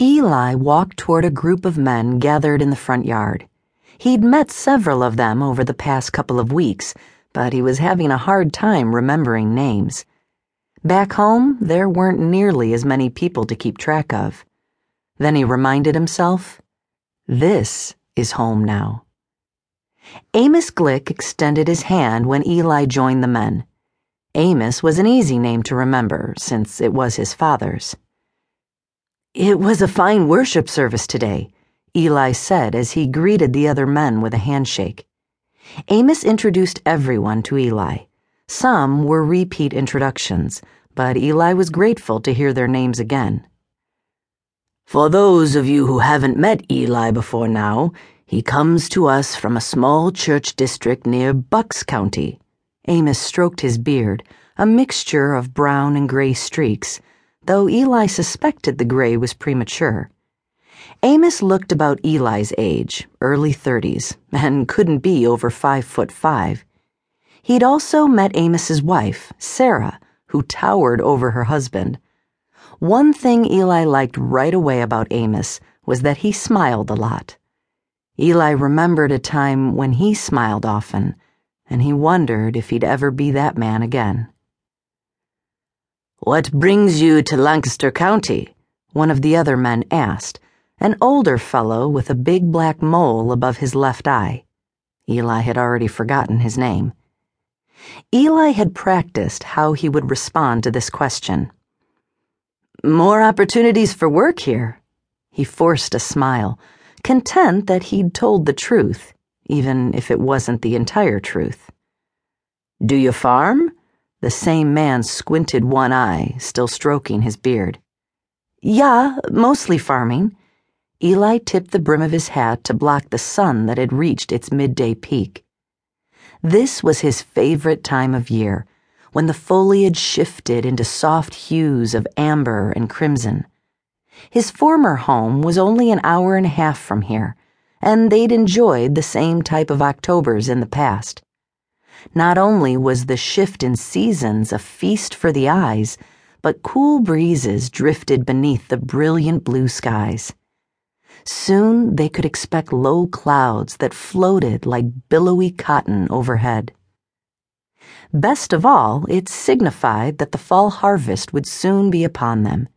Eli walked toward a group of men gathered in the front yard. He'd met several of them over the past couple of weeks, but he was having a hard time remembering names. Back home, there weren't nearly as many people to keep track of. Then he reminded himself this is home now. Amos Glick extended his hand when Eli joined the men. Amos was an easy name to remember, since it was his father's. It was a fine worship service today, Eli said as he greeted the other men with a handshake. Amos introduced everyone to Eli. Some were repeat introductions, but Eli was grateful to hear their names again. For those of you who haven't met Eli before now, he comes to us from a small church district near Bucks County. Amos stroked his beard, a mixture of brown and gray streaks though Eli suspected the gray was premature. Amos looked about Eli's age, early 30s, and couldn't be over five foot five. He'd also met Amos's wife, Sarah, who towered over her husband. One thing Eli liked right away about Amos was that he smiled a lot. Eli remembered a time when he smiled often, and he wondered if he'd ever be that man again. What brings you to Lancaster County? One of the other men asked, an older fellow with a big black mole above his left eye. Eli had already forgotten his name. Eli had practiced how he would respond to this question. More opportunities for work here. He forced a smile, content that he'd told the truth, even if it wasn't the entire truth. Do you farm? The same man squinted one eye, still stroking his beard. Yeah, mostly farming. Eli tipped the brim of his hat to block the sun that had reached its midday peak. This was his favorite time of year, when the foliage shifted into soft hues of amber and crimson. His former home was only an hour and a half from here, and they'd enjoyed the same type of Octobers in the past. Not only was the shift in seasons a feast for the eyes, but cool breezes drifted beneath the brilliant blue skies. Soon they could expect low clouds that floated like billowy cotton overhead. Best of all, it signified that the fall harvest would soon be upon them.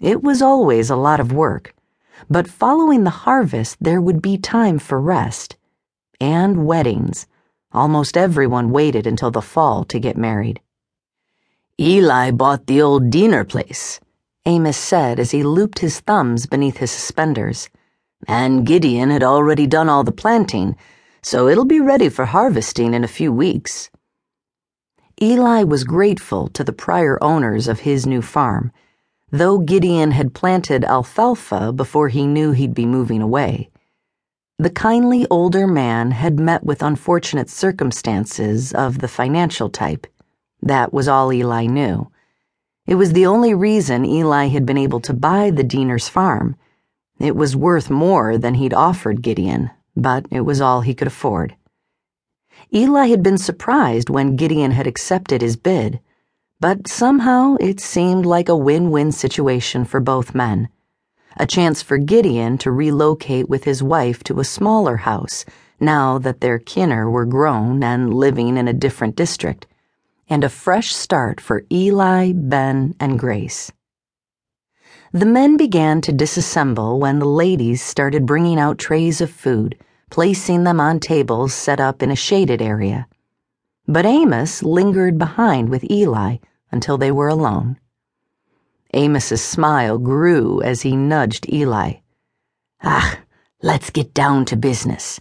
It was always a lot of work, but following the harvest there would be time for rest and weddings Almost everyone waited until the fall to get married. Eli bought the old Diener place, Amos said as he looped his thumbs beneath his suspenders. And Gideon had already done all the planting, so it'll be ready for harvesting in a few weeks. Eli was grateful to the prior owners of his new farm, though Gideon had planted alfalfa before he knew he'd be moving away. The kindly older man had met with unfortunate circumstances of the financial type. That was all Eli knew. It was the only reason Eli had been able to buy the Dieners farm. It was worth more than he'd offered Gideon, but it was all he could afford. Eli had been surprised when Gideon had accepted his bid, but somehow it seemed like a win win situation for both men a chance for Gideon to relocate with his wife to a smaller house now that their kinner were grown and living in a different district, and a fresh start for Eli, Ben, and Grace. The men began to disassemble when the ladies started bringing out trays of food, placing them on tables set up in a shaded area. But Amos lingered behind with Eli until they were alone. Amos's smile grew as he nudged Eli. Ah, let's get down to business.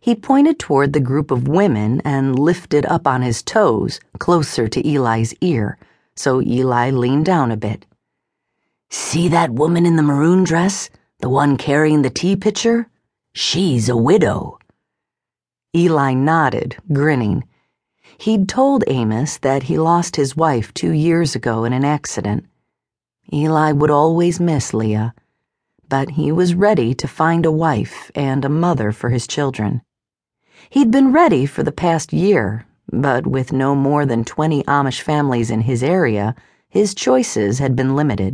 He pointed toward the group of women and lifted up on his toes, closer to Eli's ear, so Eli leaned down a bit. See that woman in the maroon dress? The one carrying the tea pitcher? She's a widow. Eli nodded, grinning. He'd told Amos that he lost his wife two years ago in an accident. Eli would always miss Leah, but he was ready to find a wife and a mother for his children. He'd been ready for the past year, but with no more than 20 Amish families in his area, his choices had been limited.